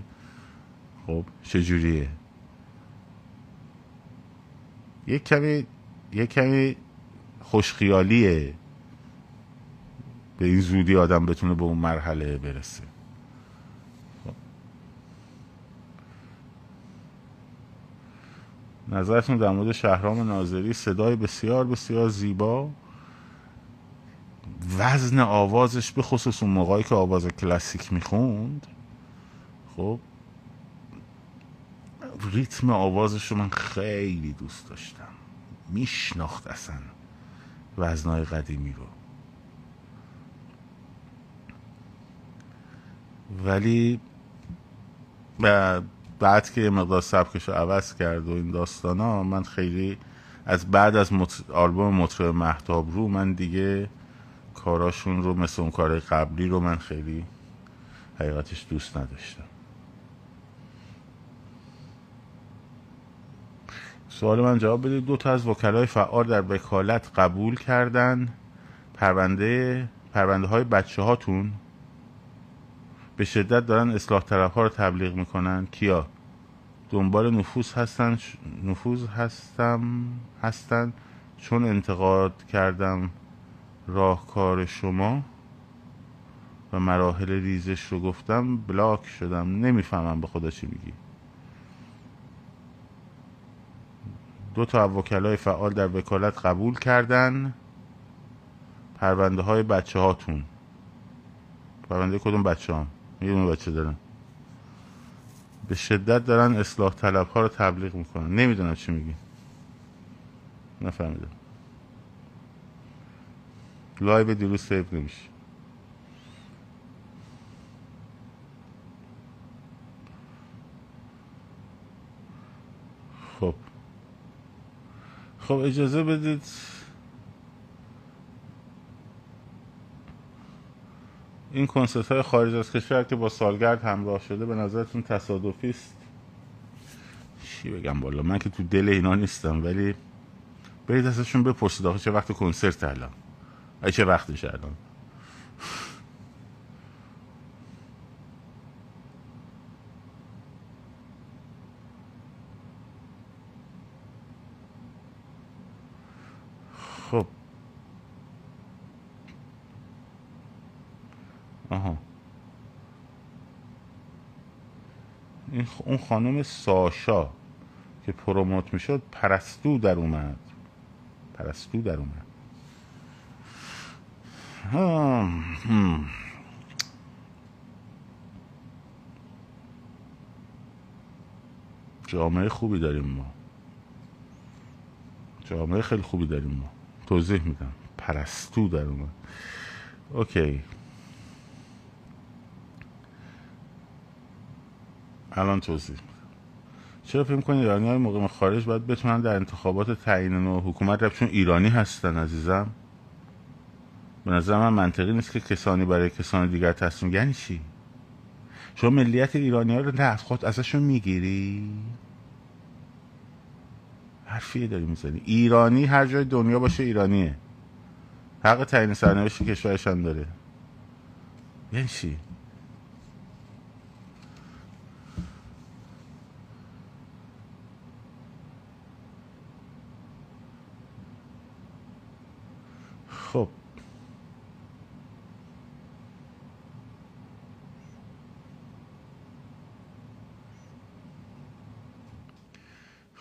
خب؟ چجوریه؟ یک کمی یک کمی خوشخیالیه. به این زودی آدم بتونه به اون مرحله برسه. نظرتون در مورد شهرام ناظری صدای بسیار بسیار زیبا. وزن آوازش به خصوص اون موقعی که آواز کلاسیک می‌خوند. خب ریتم آوازش رو من خیلی دوست داشتم. میشناخت اصلا. وزنای قدیمی رو ولی بعد که مقدار سبکش رو عوض کرد و این داستان ها من خیلی از بعد از. آلبوم مطرب محتاب رو من دیگه کاراشون رو مثل اون کار قبلی رو من خیلی حقیقتش دوست نداشتم سوال من جواب بدید دو تا از وکلای فعال در وکالت قبول کردن. پرونده پرونده های بچه هاتون به شدت دارن اصلاح طرف ها رو تبلیغ می‌کنن. کیا؟ دنبال نفوذ هستن نفوذ هستم هستن. چون انتقاد کردم راهکار شما و مراحل ریزش رو گفتم بلاک شدم. نمی‌فهمم به خدا چی میگی. دو تا وکلای فعال در وکالت قبول کردن. پرونده های بچه هاتون پرونده کدوم بچه هم یه بچه دارن. به شدت دارن اصلاح طلب ها رو تبلیغ می‌کنن. نمی‌دونم چی میگی. نفهمیدم. live دیروز save نمیشه خب خب اجازه بدید. این کنسرت های خارج از کشور که با سالگرد همراه شده به نظرتون تصادفی است؟ چی بگم بالا؟ من که تو دل اینا نیستم ولی برید ازشون بپرسید آخه چه وقت کنسرت الان؟ چه وقتش الان؟ خب. آها. این اون خانم ساشا که پروموت می‌شد پرستو در اومد. پرستو در اومد. جامعه خوبی داریم ما. جامعه خیلی خوبی داریم ما. توضیح میدم. پرستو در اومد. اوکی. الان توضیح چرا فکر کنید ایرانی های مقیم خارج باید بتونن در انتخابات تعیین و حکومت رفت؟ ایرانی هستن عزیزم. به نظر من منطقی نیست که کسانی برای کسانی دیگر تصمیم یعنی چی؟ شما ملیت ایرانی ها رو نه خود ازشون می‌گیری؟ حرفیه داری می‌زنی. ایرانی هر جای دنیا باشه ایرانیه. حق تعیین سرنوشت کشورش هم داره. یعنی چی؟ خب.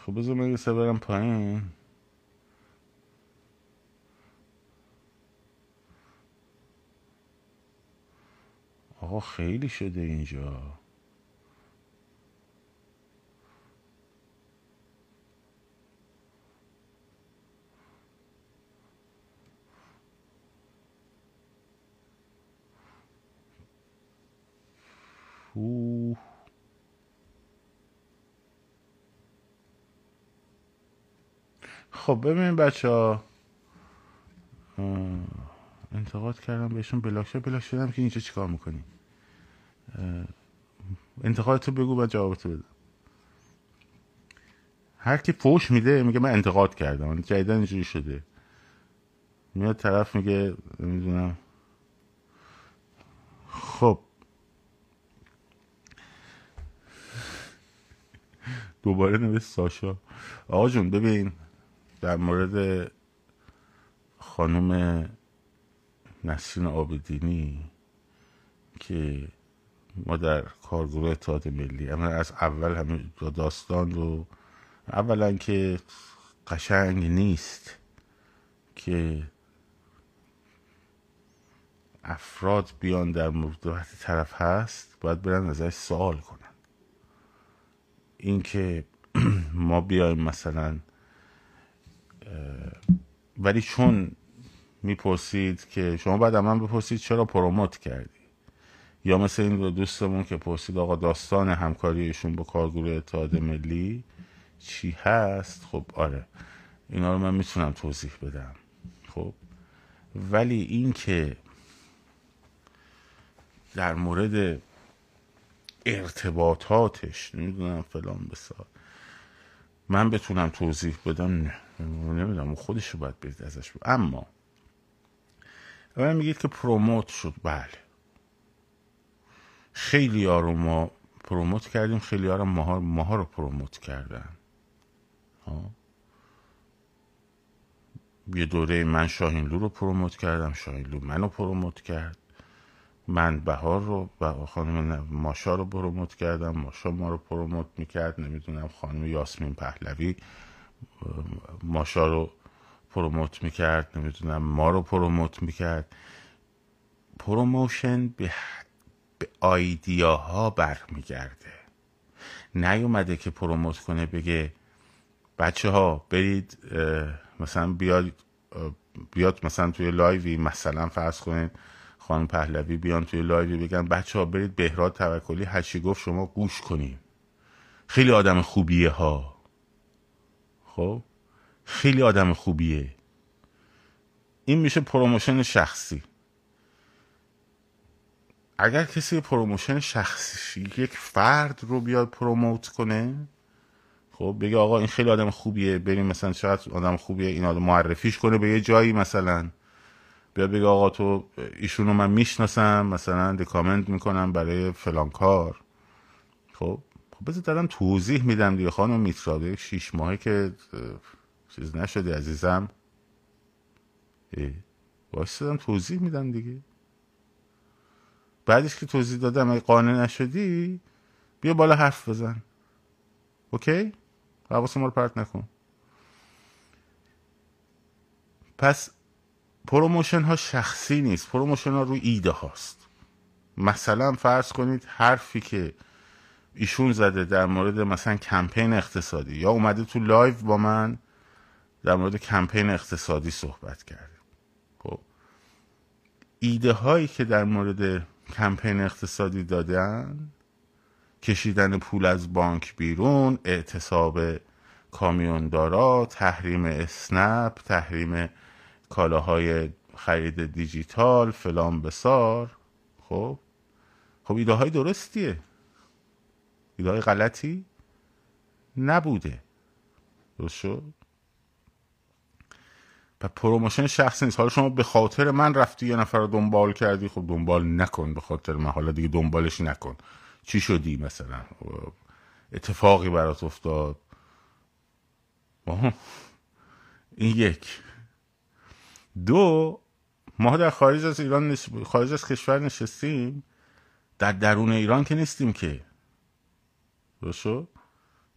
خب بذار من یه برم پایین آقا خیلی شده اینجا اوه. خب ببینیم بچه ها انتقاد کردم بهشون بلاک شد. بلاک شدم که اینجا چیکار می‌کنی انتقادتو بگو و جوابتو بده هر کی فوش میده میگه من انتقاد کردم. جدیدن اینجوری شده. میاد طرف میگه نمی‌دونم. خب. دوباره نوشت ساشا. آقا جون ببین. در مورد خانم نسرین آبدینی که ما در کارگروه اتحاد ملی اما از اول همه داستان رو اولا که قشنگ نیست که افراد بیان در مورد وقتی طرف هست باید برن ازش سوال کنن. اینکه ما بیایم مثلا ولی چون می‌پرسید که شما بعد من بپرسید چرا پروموت کردی؟ یا مثل این دوستمون که پرسید آقا داستان همکاریشون با کارگروه اتحاد ملی چی هست؟ خب آره اینا رو من می‌تونم توضیح بدم. خب ولی این که در مورد ارتباطاتش نمی‌دونم فلان بسار من بتونم توضیح بدم نه. نمی‌دونم خودش رو باید برید ازش. بود. اما اولا میگید که پروموت شد. بله. خیلی ها رو ما promote کردیم خیلی ها رو ماها, ماها رو promote کردن. ها. یه دوره من شاهینلو رو promote کردم شاهینلو منو promote کرد. من بهار رو و خانم ماشا رو promote کردم ماشا ما رو promote می‌کرد. نمی‌دونم خانم یاسمین پهلوی ماشا رو promote می‌کرد نمی‌دونم ما رو promote می‌کرد. promotion به, به idea ها برمیگرده. نیومده که promote کنه بگه بچه ها برید مثلا بیاد بیاد مثلا توی live ی مثلا فرض کنید خانم پهلوی بیان توی live ی بگن بچه ها برید بهراد توکلی هرچی گفت شما گوش کنین. خیلی آدم خوبیه ها. خب خیلی آدم خوبیه. این میشه promotion شخصی. اگر کسی promotion شخصی یک فرد رو بیاد promote کنه خب بگه آقا این خیلی آدم خوبیه بریم مثلا شاید آدم خوبیه این آدم معرفیش کنه به یه جایی مثلا. بیا بگه آقا تو ایشونو من می‌شناسم مثلا recommend می‌کنم برای فلان کار. خب بذار دارم توضیح میدم دیگه خانم میترا یک شیش ماهه که چیز نشده عزیزم. باش دارم توضیح میدم دیگه. بعدش که توضیح دادم اگه قانع نشدی بیا بالا حرف بزن. OK؟ حواس ما رو پرت نکن. پس promotion ها شخصی نیست. promotion ها روی ایده هاست. مثلا فرض کنید حرفی که ایشون زده در مورد مثلا کمپین اقتصادی. یا اومده تو live با من در مورد کمپین اقتصادی صحبت کرده. خب. ایده هایی که در مورد کمپین اقتصادی دادن کشیدن پول از بانک بیرون اعتصاب کامیوندارا تحریم اسنپ تحریم کالاهای خرید دیجیتال فلان بیسار. خب. خب ایده های درستیه. ایده غلطی نبوده. درست شد؟ و پروموشن شخصی نیست. حالا شما به خاطر من رفتی یه نفر رو دنبال کردی؟ خب دنبال نکن به خاطر من. حالا دیگه دنبالش نکن. چی شدی مثلا؟ اتفاقی برات افتاد؟ این یک. دو ما در خارج از ایران خارج از کشور نشستیم. در درون ایران که نیستیم که. درست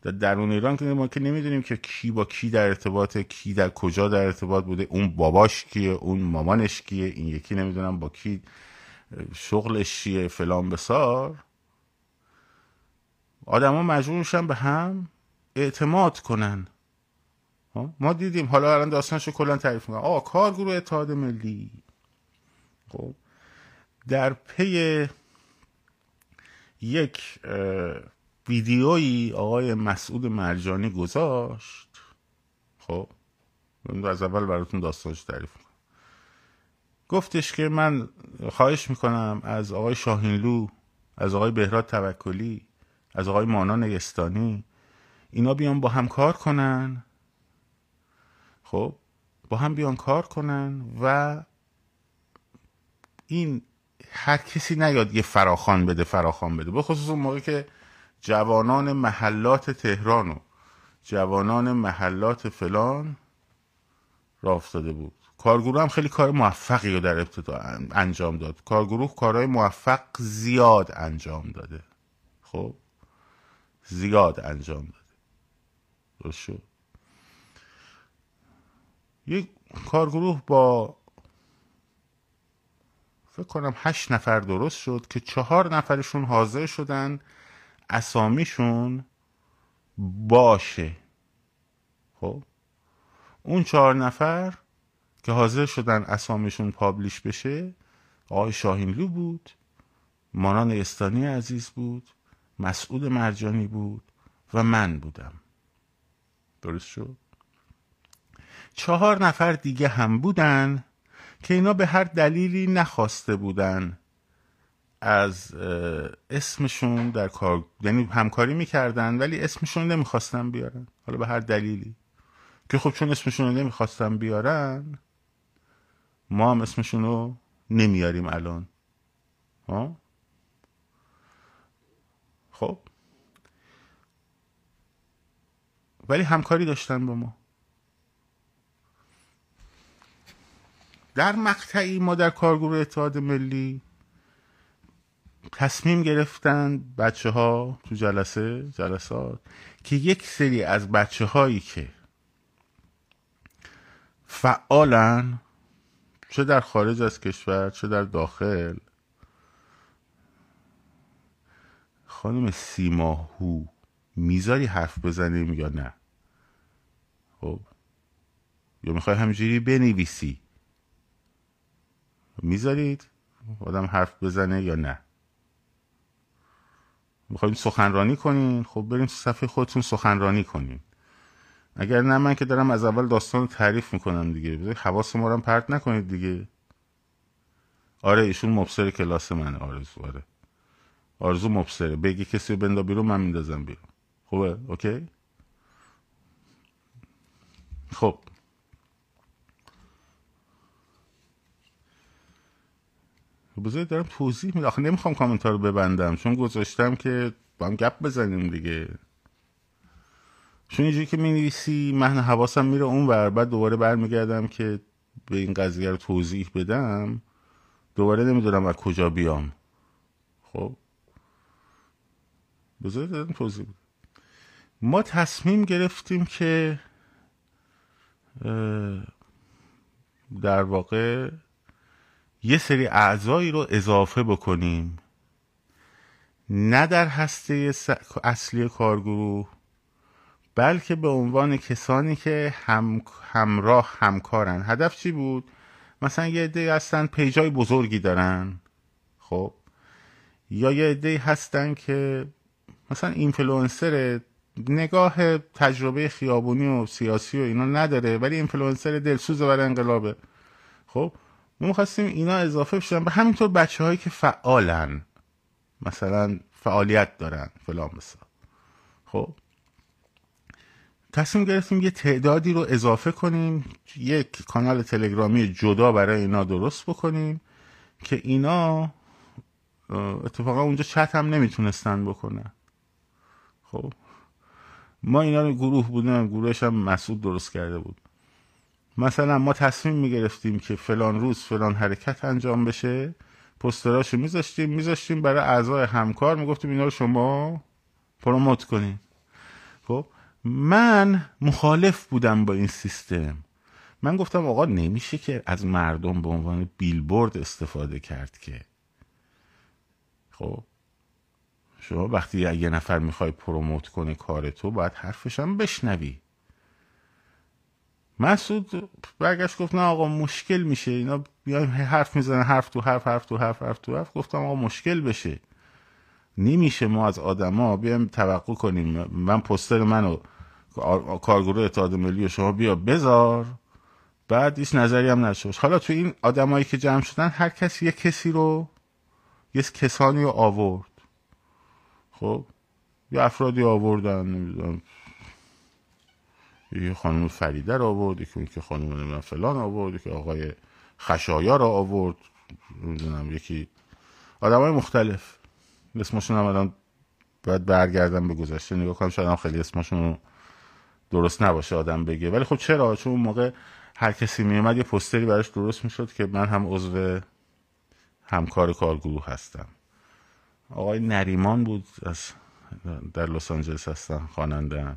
در درون ایران که ما که نمی‌دونیم که کی با کی در ارتباط کی در کجا در ارتباط بوده اون باباش کیه اون مامانش کیه این یکی نمی‌دونم با کی شغلش چیه فلان بسار. آدما مجبور میشن به هم اعتماد کنن. ما دیدیم حالا الان داستانشو کلا تعریف می‌کنم. آه کارگروه اتحاد ملی. خب؟ در پی یک ویدیویی آقای مسعود مرجانی گذاشت. خب از اول براتون داستانش تعریف کنم گفتش که من خواهش می‌کنم از آقای شاهینلو از آقای بهراد توکلی از آقای مانا نگستانی اینا بیان با هم کار کنن. خب با هم بیان کار کنن و این هر کسی نیاد یه فراخان بده فراخان بده. به خصوص اون موقع که جوانان محلات تهران و جوانان محلات فلان را افتاده بود. کارگروه هم خیلی کار موفقی رو در ابتدا انجام داد. کارگروه کارهای موفق زیاد انجام داده. خب؟ زیاد انجام داده. درست شد. یک کارگروه با فکر کنم هشت نفر درست شد که چهار نفرشون حاضر شدن اسامیشون باشه. خب؟ اون چهار نفر که حاضر شدن اسامیشون پابلیش بشه آقای شاهینلو بود مانان استانی عزیز بود مسعود مرجانی بود و من بودم. درست شد؟ چهار نفر دیگه هم بودن که اینا به هر دلیلی نخواسته بودن از اسمشون در کار یعنی همکاری می‌کردن ولی اسمشون نمی‌خواستن بیارن. حالا به هر دلیلی. که خب چون اسمشون رو نمی‌خواستن بیارن ما هم اسمشون رو نمیاریم الان. ها؟ خب. ولی همکاری داشتن با ما. در مقطعی ما در کارگروه اتحاد ملی تصمیم گرفتن بچه ها تو جلسه جلسات که یک سری از بچه هایی که فعالن چه در خارج از کشور چه در داخل خانم سیماهو می‌ذاری حرف بزنیم یا نه؟ خب یا می‌خوای همینجوری بنویسی؟ می‌ذارید؟ آدم حرف بزنه یا نه؟ می‌خوایم سخنرانی کنین؟ خب بریم صفحه خودتون سخنرانی کنین. اگر نه من که دارم از اول داستان تعریف می‌کنم دیگه. حواس ما رو پرت نکنید دیگه. آره ایشون مبصر کلاس منه. آرزو آره. آرزو مبصره. بگی کسی بندا بیرون من میندازم بیرون. خوبه؟ اوکی؟ خب. بذارید دارم توضیح میدم. آخه نمی‌خوام کامنتار رو ببندم چون گذاشتم که با هم گپ بزنیم دیگه. چون اینجوری که می من حواسم میره اون ور. بعد دوباره برمیگردم که به این قضیه رو توضیح بدم. دوباره نمی‌دونم از کجا بیام. خب؟ بذارید دارم توضیح ما تصمیم گرفتیم که در واقع یه سری اعضایی رو اضافه بکنیم. نه در هسته اصلی کارگروه بلکه به عنوان کسانی که هم همراه همکارن. هدف چی بود؟ مثلا یه عده هستن پیجای بزرگی دارن. خب؟ یا یه عده هستن که مثلا اینفلوئنسر نگاه تجربه خیابونی و سیاسی و اینا نداره ولی اینفلوئنسر دلسوز برای انقلابه. خب؟ ما می‌خواستیم اینا اضافه بشن. به همینطور بچه هایی که فعالن. مثلا فعالیت دارن فلان بسا خب؟ تصمیم گرفتیم یه تعدادی رو اضافه کنیم. یک کانال تلگرامی جدا برای اینا درست بکنیم که اینا اتفاقا اونجا چت هم نمی‌تونستن بکنن خب؟ ما اینا رو گروه بودیم. گروهش هم مسعود درست کرده بود. مثلا ما تصمیم می‌گرفتیم که فلان روز فلان حرکت انجام بشه. پستراشو میذاشتیم میذاشتیم برای اعضای همکار. می‌گفتیم اینا رو شما پروموت کنین. خب من مخالف بودم با این سیستم. من گفتم آقا نمیشه که از مردم به عنوان بیلبورد استفاده کرد که. خب شما وقتی یه نفر می‌خوای پروموت کنه کار تو باید حرفش هم بشنوی. مسعود برگشت گفت نه آقا مشکل میشه. اینا بیایم حرف می‌زنن حرف تو حرف حرف تو حرف حرف تو حرف. گفتم آقا مشکل بشه. نمیشه ما از آدما بیایم توقع کنیم. من پستر منو کارگروه اتحاد ملی شما بیا بذار. بعد هیچ نظری هم نشد حالا تو این آدمایی که جمع شدن هر کسی یه کسی رو یه کسانی رو آورد. خب؟ یه افرادی آوردن نمی‌دونم. یه خانم فریده رو آورد یکی که خانم نمی‌دونم فلان آورد که آقای خشایا رو آورد. نمی‌دونم یکی آدم های مختلف. اسمشون هم الان باید برگردم به گذشته. نگاه کنم شاید هم خیلی اسمشون درست نباشه آدم بگه. ولی خب چرا؟ چون اون موقع هر کسی میومد یه پستری براش درست می‌شد که من هم عضو همکار کارگروه هستم. آقای نریمان بود از در لس آنجلس هستن خواننده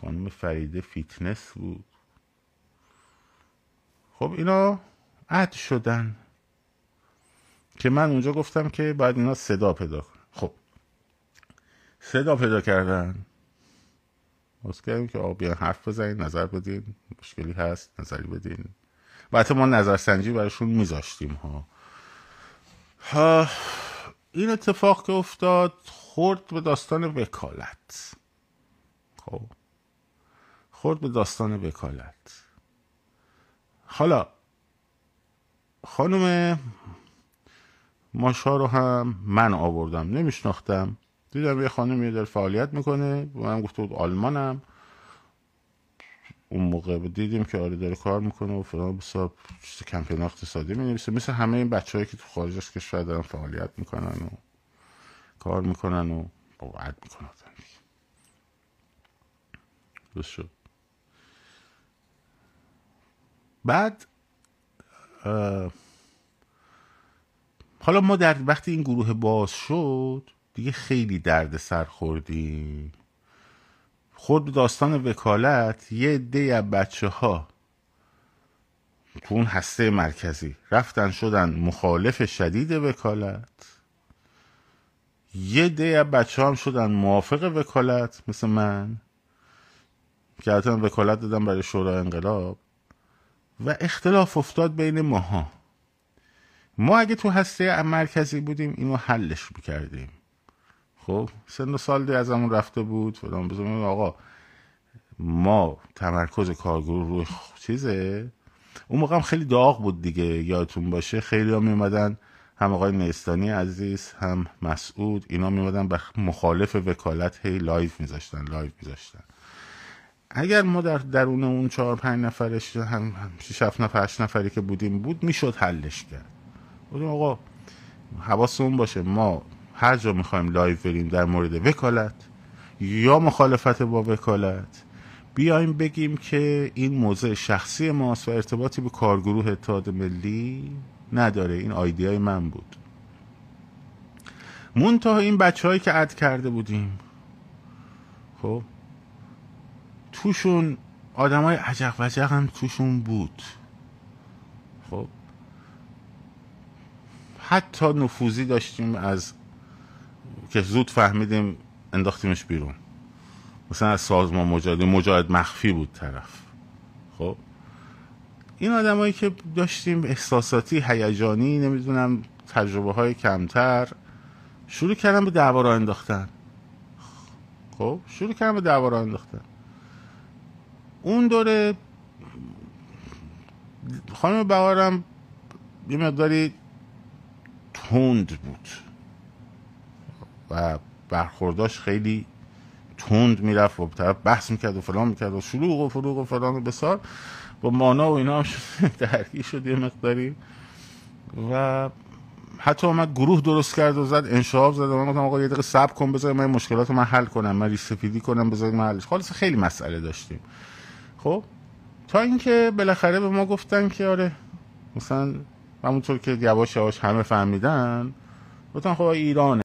خانم فریده فیتنس بود. خب اینا add شدن که من اونجا گفتم که باید اینا صدا پیدا کن خب صدا پیدا کردن. باز کردیم که آقا بیان حرف بزنین نظر بدین مشکلی هست نظری بدین. بعد ما نظرسنجی براشون میذاشتیم ها. ها. این اتفاق که افتاد خورد به داستان وکالت. خب. خورد به داستان وکالت. حالا خانم ماشا رو هم من آوردم نمیشناختم. دیدم یه خانم یه فعالیت می‌کنه من گفته بود آلمانم. اون موقع دیدیم که آره داره کار می‌کنه و فلان بسا کمپین اقتصادی می نویسه مثل همه این بچه که تو خارج از کشور دارن فعالیت می‌کنن و کار می‌کنن و قواعد می‌کنن. درست شد. بعد حالا ما در وقتی این گروه باز شد دیگه خیلی درد سر خوردیم. خود داستان وکالت یه عده از بچه ها تو اون هسته مرکزی رفتن شدن مخالف شدید وکالت. یه ده از بچه هم شدن موافق وکالت مثل من که حتی وکالت دادم برای شورای انقلاب. و اختلاف افتاد بین ماها. ما اگه تو هسته مرکزی بودیم اینو حلش می‌کردیم. خب سن و سال از همون رفته بود فلان بزنم آقا ما تمرکز کارگروه روی چیزه؟ اون موقع هم خیلی داغ بود دیگه یادتون باشه. خیلی ها میمدن هم آقای نیستانی عزیز هم مسعود اینا میمدن به مخالف وکالت هی live میذاشتن live میذاشتن. اگر ما در درون اون چهار پنج نفرش هم شیش هفت نفر هشت نفری که بودیم بود می‌شد حلش کرد. بودیم آقا حواسمون باشه ما هر جا می‌خوایم live بریم در مورد وکالت یا مخالفت با وکالت بیایم بگیم که این موضع شخصی ماست و ارتباطی به کارگروه اتحاد ملی نداره. این آیدیای من بود. منتها این بچه هایی که عد کرده بودیم خب توشون آدم های عجق وجق هم توشون بود. خب حتی نفوذی داشتیم از که زود فهمیدیم انداختیمش بیرون. مثلا از سازمان مجاهد مجاهد مخفی بود طرف. خب؟ این آدمایی که داشتیم احساساتی هیجانی نمی‌دونم تجربه های کمتر شروع کردن به دعوا انداختن. خب؟ شروع کردن به دعوا انداختن. اون دوره خانم بهارم یه مقداری تند بود. و برخورداش خیلی تند می‌رفت و طرف بحث می‌کرد و فلان می‌کرد و شلوغ و فروغ و فلان و بسار. با مانا و اینا هم درگیر شد یه مقداری. و حتی اومد گروه درست کرد و زد انشاب زد و من گفتم آقا یه دقیقه صبر کن بذار من مشکلات من حل کنم من ریسپیدی کنم بذار من حلش. خالص خیلی مسئله داشتیم. خب تا اینکه بالاخره به ما گفتن که آره مثلا همونطور که یواش یواش همه فهمیدن گفتن خب ایرانه.